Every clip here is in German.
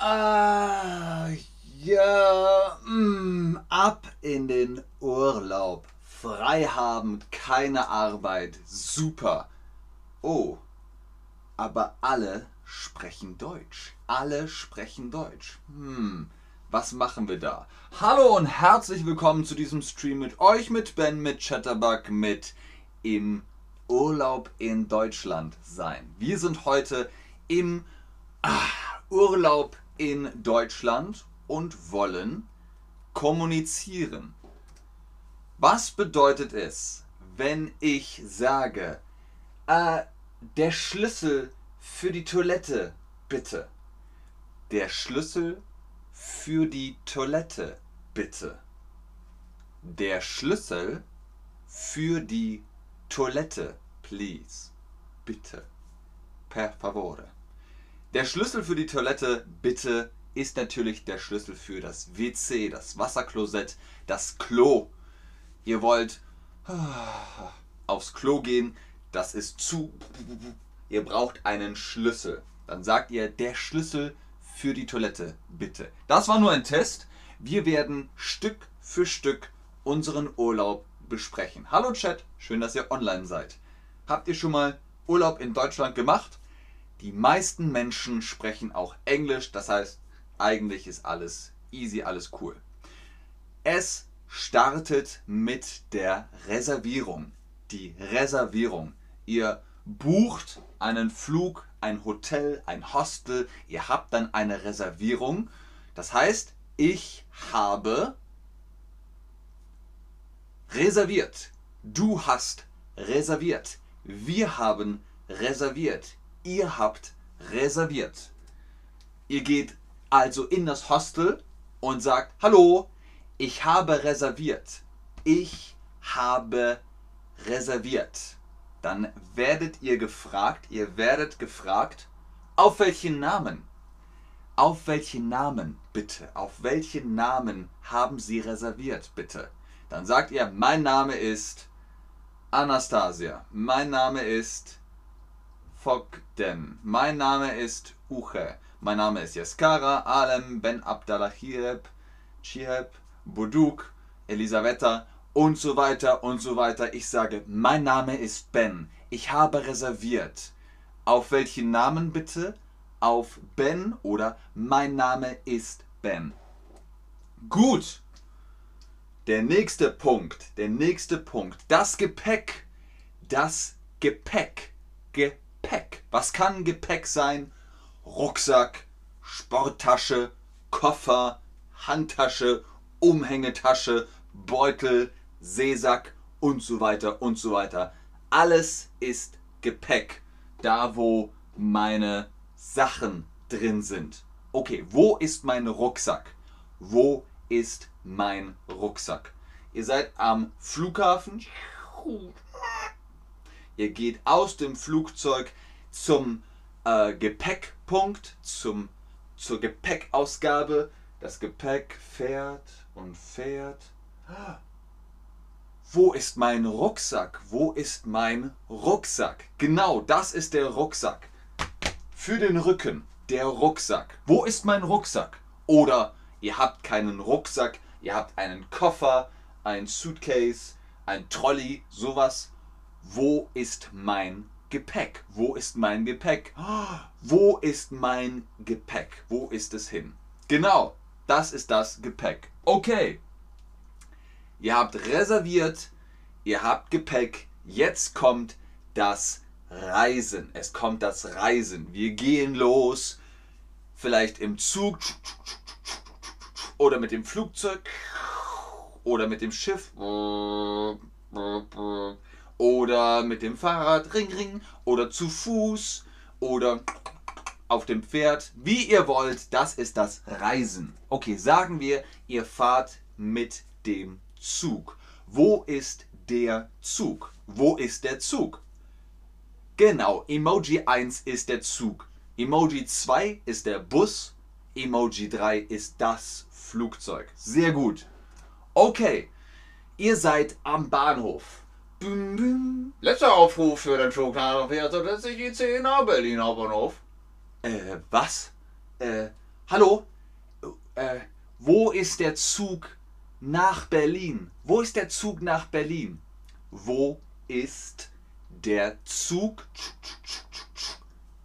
Ah, ja, mm, ab in den Urlaub. Frei haben, keine Arbeit. Super. Oh, aber alle sprechen Deutsch. Alle sprechen Deutsch. Hm, was machen wir da? Hallo und herzlich willkommen zu diesem Stream mit euch, mit Ben, mit Chatterbug, mit im Urlaub in Deutschland sein. Wir sind heute im ah, Urlaub in Deutschland und wollen kommunizieren. Was bedeutet es, wenn ich sage, äh, der Schlüssel für die Toilette, bitte? Der Schlüssel für die Toilette, bitte. Der Schlüssel für die Toilette, please. Bitte. Per favore. Der Schlüssel für die Toilette, bitte, ist natürlich der Schlüssel für das WC, das Wasserklosett, das Klo. Ihr wollt aufs Klo gehen, das ist zu. Ihr braucht einen Schlüssel. Dann sagt ihr der Schlüssel für die Toilette, bitte. Das war nur ein Test. Wir werden Stück für Stück unseren Urlaub besprechen. Hallo Chat, schön, dass ihr online seid. Habt ihr schon mal Urlaub in Deutschland gemacht? Die meisten Menschen sprechen auch Englisch, das heißt, eigentlich ist alles easy, alles cool. Es startet mit der Reservierung. Die Reservierung. Ihr bucht einen Flug, ein Hotel, ein Hostel, ihr habt dann eine Reservierung. Das heißt, ich habe reserviert. Du hast reserviert. Wir haben reserviert. Ihr habt reserviert. Ihr geht also in das Hostel und sagt, hallo, ich habe reserviert. Ich habe reserviert. Dann werdet ihr gefragt, ihr werdet gefragt, auf welchen Namen? Auf welchen Namen bitte? Auf welchen Namen haben Sie reserviert bitte? Dann sagt ihr, mein Name ist Anastasia. Mein Name ist Fogden. Mein Name ist Uche. Mein Name ist Yaskara, Alem, Ben Abdallah Hireb, Chiheb, Buduk, Elisabetta und so weiter und so weiter. Ich sage, mein Name ist Ben. Ich habe reserviert. Auf welchen Namen bitte? Auf Ben oder mein Name ist Ben. Gut. Der nächste Punkt, der nächste Punkt. Das Gepäck. Das Gepäck. Gepäck. Gepäck. Was kann Gepäck sein? Rucksack, Sporttasche, Koffer, Handtasche, Umhängetasche, Beutel, Seesack und so weiter und so weiter. Alles ist Gepäck. Da, wo meine Sachen drin sind. Okay, wo ist mein Rucksack? Wo ist mein Rucksack? Ihr seid am Flughafen. Ihr geht aus dem Flugzeug zum äh, Gepäckpunkt, zum, zur Gepäckausgabe. Das Gepäck fährt und fährt. Wo ist mein Rucksack? Wo ist mein Rucksack? Genau, das ist der Rucksack. Für den Rücken, der Rucksack. Wo ist mein Rucksack? Oder ihr habt keinen Rucksack, ihr habt einen Koffer, ein Suitcase, ein Trolley, sowas wo ist mein Gepäck? Wo ist mein Gepäck? Wo ist mein Gepäck? Wo ist es hin? Genau, das ist das Gepäck. Okay. Ihr habt reserviert, ihr habt Gepäck. Jetzt kommt das Reisen. Es kommt das Reisen. Wir gehen los. Vielleicht im Zug oder mit dem Flugzeug oder mit dem Schiff oder mit dem Fahrrad, Ring, Ring, oder zu Fuß oder auf dem Pferd, wie ihr wollt, das ist das Reisen. Okay, sagen wir, ihr fahrt mit dem Zug. Wo ist der Zug? Wo ist der Zug? Genau, Emoji 1 ist der Zug. Emoji 2 ist der Bus. Emoji 3 ist das Flugzeug. Sehr gut. Okay, ihr seid am Bahnhof. Bim, bim. Letzter Aufruf für den Zug nach Pferd, sich IC nach Berlin Hauptbahnhof. Äh, was? Äh, hallo, äh, wo ist der Zug nach Berlin? Wo ist der Zug nach Berlin? Wo ist der Zug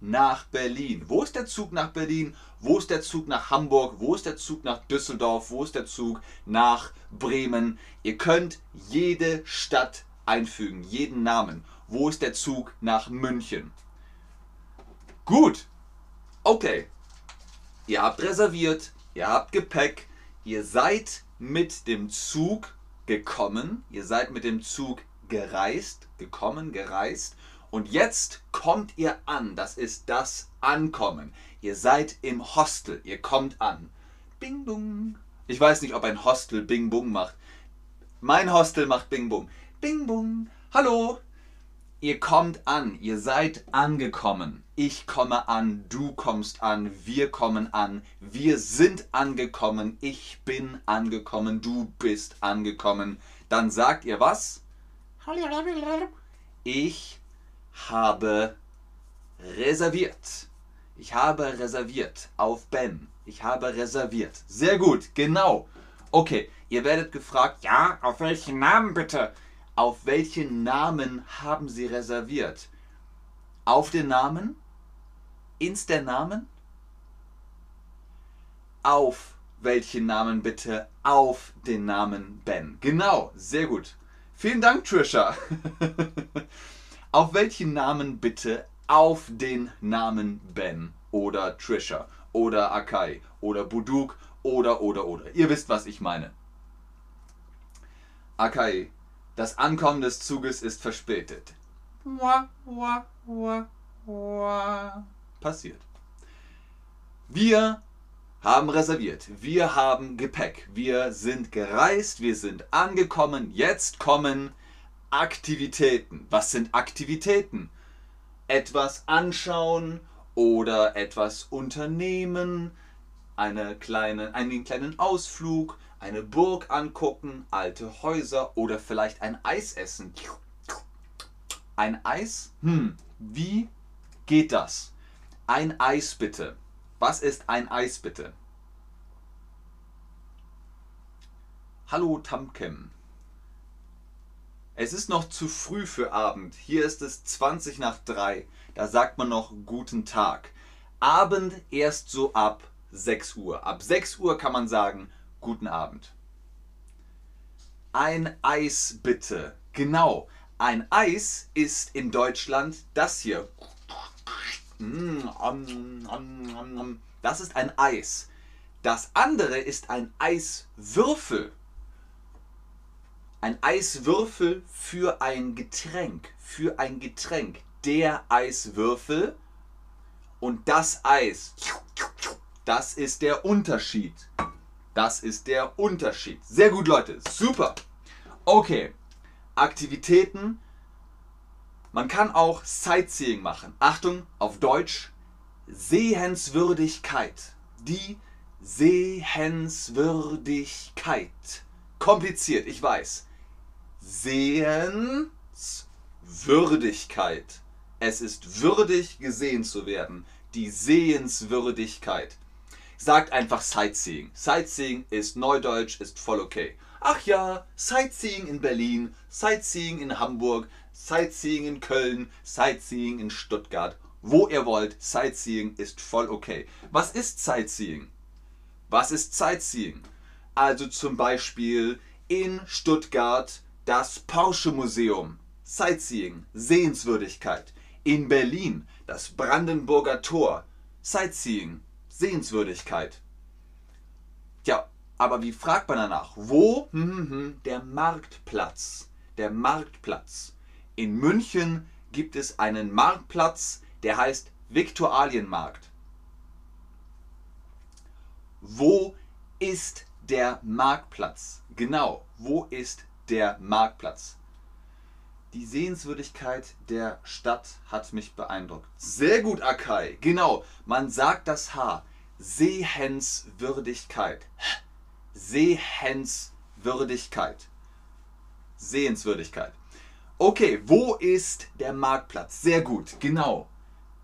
nach Berlin? Wo ist der Zug nach Berlin? Wo ist der Zug nach Hamburg? Wo ist der Zug nach Düsseldorf? Wo ist der Zug nach Bremen? Ihr könnt jede Stadt einfügen, jeden Namen. Wo ist der Zug nach München? Gut. Okay. Ihr habt reserviert, ihr habt Gepäck, ihr seid mit dem Zug gekommen, ihr seid mit dem Zug gereist, gekommen, gereist und jetzt kommt ihr an. Das ist das Ankommen. Ihr seid im Hostel, ihr kommt an. Bing bung. Ich weiß nicht, ob ein Hostel Bing bung macht. Mein Hostel macht Bing bung. Bing bung. Hallo, Ihr kommt an, ihr seid angekommen. Ich komme an, du kommst an, wir kommen an, wir sind angekommen, ich bin angekommen, du bist angekommen. Dann sagt ihr was? Ich habe reserviert. Ich habe reserviert auf Ben. Ich habe reserviert. Sehr gut, genau. Okay, ihr werdet gefragt, ja, auf welchen Namen bitte? Auf welchen Namen haben Sie reserviert? Auf den Namen? Ins der Namen? Auf welchen Namen bitte? Auf den Namen Ben. Genau, sehr gut. Vielen Dank, Trisha. Auf welchen Namen bitte? Auf den Namen Ben oder Trisha oder Akai oder Buduk oder oder oder. Ihr wisst, was ich meine. Akai, das Ankommen des Zuges ist verspätet. Passiert. Wir haben reserviert. Wir haben Gepäck. Wir sind gereist. Wir sind angekommen. Jetzt kommen Aktivitäten. Was sind Aktivitäten? Etwas anschauen oder etwas unternehmen. Eine kleine, einen kleinen Ausflug, eine Burg angucken, alte Häuser oder vielleicht ein Eis essen. Ein Eis? Hm, wie geht das? Ein Eis bitte. Was ist ein Eis bitte? Hallo Tamkem. Es ist noch zu früh für Abend. Hier ist es 20 nach 3. Da sagt man noch guten Tag. Abend erst so ab 6 Uhr. Ab 6 Uhr kann man sagen guten Abend. Ein Eis bitte. Genau, ein Eis ist in Deutschland das hier. Das ist ein Eis. Das andere ist ein Eiswürfel. Ein Eiswürfel für ein Getränk. Für ein Getränk. Der Eiswürfel und das Eis. Das ist der Unterschied. Das ist der Unterschied. Sehr gut, Leute. Super. Okay. Aktivitäten. Man kann auch Sightseeing machen. Achtung, auf Deutsch. Sehenswürdigkeit. Die Sehenswürdigkeit. Kompliziert, ich weiß. Sehenswürdigkeit. Es ist würdig gesehen zu werden. Die Sehenswürdigkeit. Sagt einfach Sightseeing. Sightseeing ist Neudeutsch, ist voll okay. Ach ja, Sightseeing in Berlin, Sightseeing in Hamburg, Sightseeing in Köln, Sightseeing in Stuttgart. Wo ihr wollt, Sightseeing ist voll okay. Was ist Sightseeing? Was ist Sightseeing? Also zum Beispiel in Stuttgart das Porsche Museum. Sightseeing, Sehenswürdigkeit. In Berlin das Brandenburger Tor. Sightseeing, Sehenswürdigkeit. Tja, aber wie fragt man danach? Wo? Hm, hm, hm, der Marktplatz. Der Marktplatz. In München gibt es einen Marktplatz, der heißt Viktualienmarkt. Wo ist der Marktplatz? Genau, wo ist der Marktplatz? Die Sehenswürdigkeit der Stadt hat mich beeindruckt. Sehr gut, Akai. Genau, man sagt das H. Sehenswürdigkeit. Sehenswürdigkeit. Sehenswürdigkeit. Okay, wo ist der Marktplatz? Sehr gut, genau.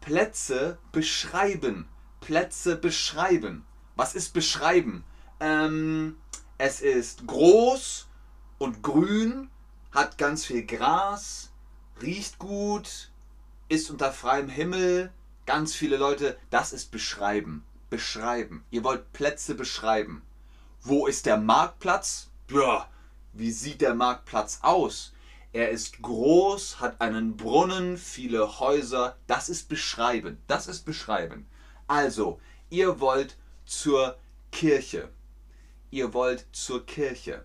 Plätze beschreiben. Plätze beschreiben. Was ist beschreiben? Ähm, es ist groß und grün, hat ganz viel Gras, riecht gut, ist unter freiem Himmel, ganz viele Leute. Das ist beschreiben. Beschreiben. Ihr wollt Plätze beschreiben. Wo ist der Marktplatz? Ja, wie sieht der Marktplatz aus? Er ist groß, hat einen Brunnen, viele Häuser. Das ist beschreiben. Das ist beschreiben. Also, ihr wollt zur Kirche. Ihr wollt zur Kirche.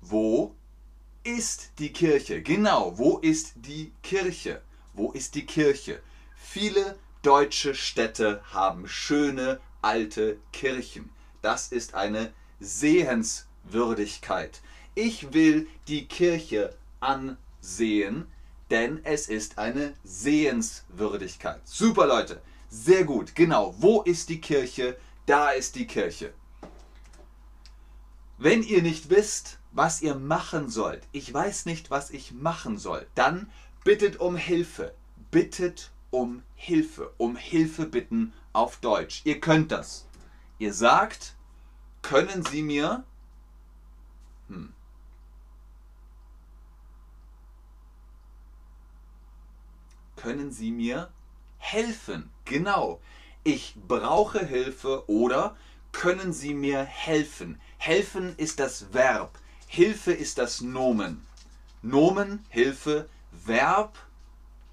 Wo ist die Kirche? Genau, wo ist die Kirche? Wo ist die Kirche? Viele deutsche Städte haben schöne alte Kirchen. Das ist eine Sehenswürdigkeit. Ich will die Kirche ansehen, denn es ist eine Sehenswürdigkeit. Super Leute, sehr gut. Genau, wo ist die Kirche? Da ist die Kirche. Wenn ihr nicht wisst, was ihr machen sollt, ich weiß nicht, was ich machen soll, dann bittet um Hilfe. Bittet um Hilfe. Um Hilfe bitten auf Deutsch. Ihr könnt das. Ihr sagt, können Sie mir... Hm. Können Sie mir helfen? Genau. Ich brauche Hilfe oder können Sie mir helfen? Helfen ist das Verb. Hilfe ist das Nomen. Nomen, Hilfe, Verb,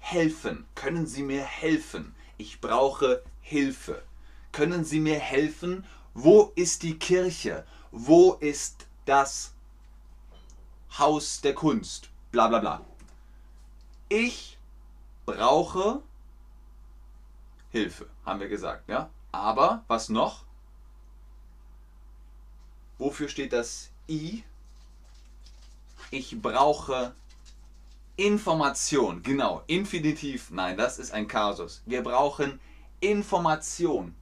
helfen. Können Sie mir helfen? Ich brauche Hilfe. Können Sie mir helfen? Wo ist die Kirche? Wo ist das Haus der Kunst? Bla bla bla. Ich brauche Hilfe, haben wir gesagt, ja? Aber was noch? Wofür steht das I? Ich brauche Information. Genau, Infinitiv. Nein, das ist ein Kasus. Wir brauchen Information.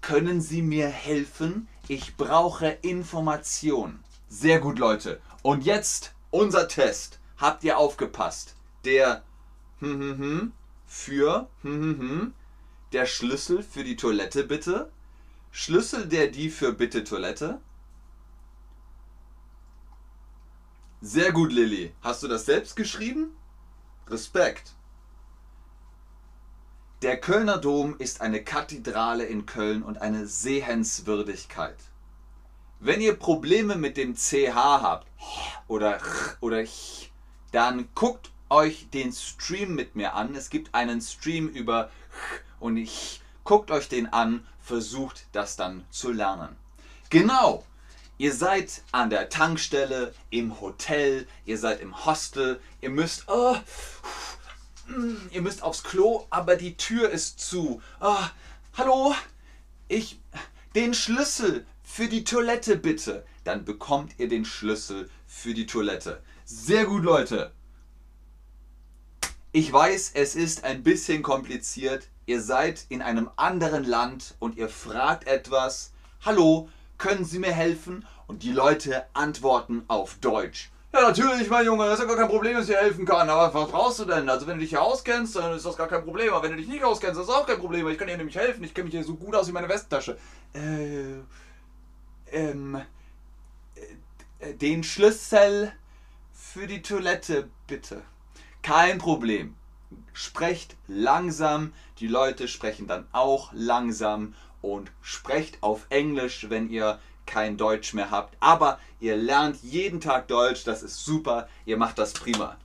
Können Sie mir helfen? Ich brauche Information. Sehr gut, Leute. Und jetzt unser Test. Habt ihr aufgepasst? Der hm, hm, hm, für der Schlüssel für die Toilette bitte. Schlüssel der die für bitte Toilette. Sehr gut, Lilly. Hast du das selbst geschrieben? Respekt. Der Kölner Dom ist eine Kathedrale in Köln und eine Sehenswürdigkeit. Wenn ihr Probleme mit dem CH habt oder oder dann guckt euch den Stream mit mir an. Es gibt einen Stream über und ich guckt euch den an, versucht das dann zu lernen. Genau. Ihr seid an der Tankstelle, im Hotel, ihr seid im Hostel, ihr müsst oh, ihr müsst aufs Klo, aber die Tür ist zu. Oh, hallo? Ich den Schlüssel für die Toilette bitte. Dann bekommt ihr den Schlüssel für die Toilette. Sehr gut, Leute. Ich weiß, es ist ein bisschen kompliziert. Ihr seid in einem anderen Land und ihr fragt etwas. Hallo, können Sie mir helfen? Und die Leute antworten auf Deutsch. Ja, natürlich, mein Junge, das ist ja gar kein Problem, dass ich dir helfen kann. Aber was brauchst du denn? Also, wenn du dich hier auskennst, dann ist das gar kein Problem. Aber wenn du dich nicht auskennst, das ist auch kein Problem. Ich kann dir nämlich helfen. Ich kenne mich hier so gut aus wie meine Westentasche. Äh, ähm, äh, den Schlüssel für die Toilette, bitte. Kein Problem. Sprecht langsam. Die Leute sprechen dann auch langsam. Und sprecht auf Englisch, wenn ihr kein Deutsch mehr habt. Aber ihr lernt jeden Tag Deutsch. Das ist super. Ihr macht das prima.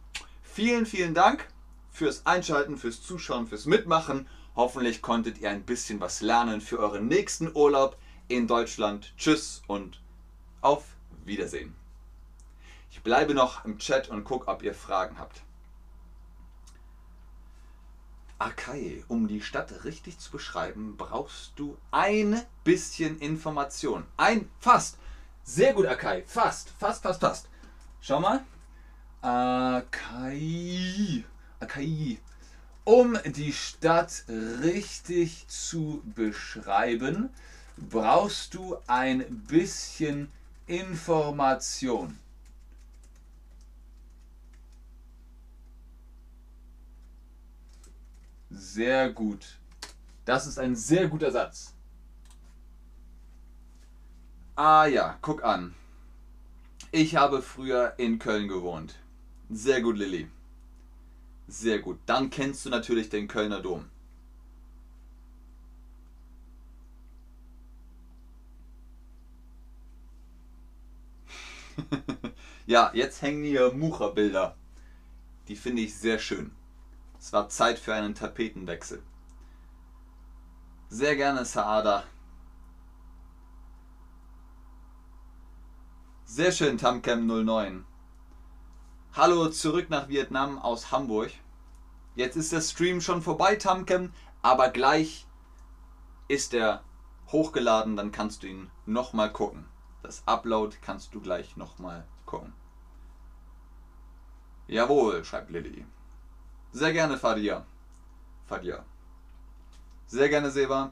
Vielen, vielen Dank fürs Einschalten, fürs Zuschauen, fürs Mitmachen. Hoffentlich konntet ihr ein bisschen was lernen für euren nächsten Urlaub in Deutschland. Tschüss und auf Wiedersehen. Ich bleibe noch im Chat und gucke, ob ihr Fragen habt. Akai, um die Stadt richtig zu beschreiben, brauchst du ein bisschen Information. Ein, fast. Sehr gut, Akai. Fast, fast, fast, fast. Schau mal. Akai. Akai. Um die Stadt richtig zu beschreiben, brauchst du ein bisschen Information. Sehr gut. Das ist ein sehr guter Satz. Ah ja, guck an. Ich habe früher in Köln gewohnt. Sehr gut, Lilly. Sehr gut. Dann kennst du natürlich den Kölner Dom. ja, jetzt hängen hier Mucherbilder. Die finde ich sehr schön. Es war Zeit für einen Tapetenwechsel. Sehr gerne, Saada. Sehr schön, Tamcam 09. Hallo zurück nach Vietnam aus Hamburg. Jetzt ist der Stream schon vorbei, Tamcam, aber gleich ist er hochgeladen, dann kannst du ihn nochmal gucken. Das Upload kannst du gleich nochmal gucken. Jawohl, schreibt Lilly. Sehr gerne, Fadia. Fadia. Sehr gerne, Seva.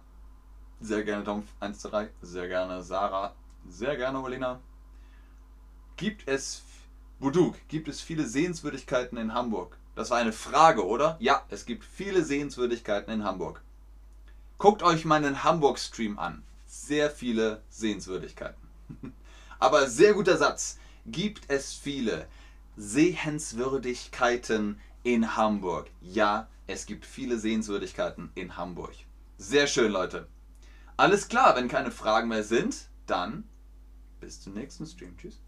Sehr gerne, Tom123. Sehr gerne, Sarah. Sehr gerne, Olena. Gibt es, Buduk, gibt es viele Sehenswürdigkeiten in Hamburg? Das war eine Frage, oder? Ja, es gibt viele Sehenswürdigkeiten in Hamburg. Guckt euch meinen Hamburg-Stream an. Sehr viele Sehenswürdigkeiten. Aber sehr guter Satz. Gibt es viele Sehenswürdigkeiten in Hamburg? Ja, es gibt viele Sehenswürdigkeiten in Hamburg. Sehr schön, Leute. Alles klar, wenn keine Fragen mehr sind, dann bis zum nächsten Stream. Tschüss.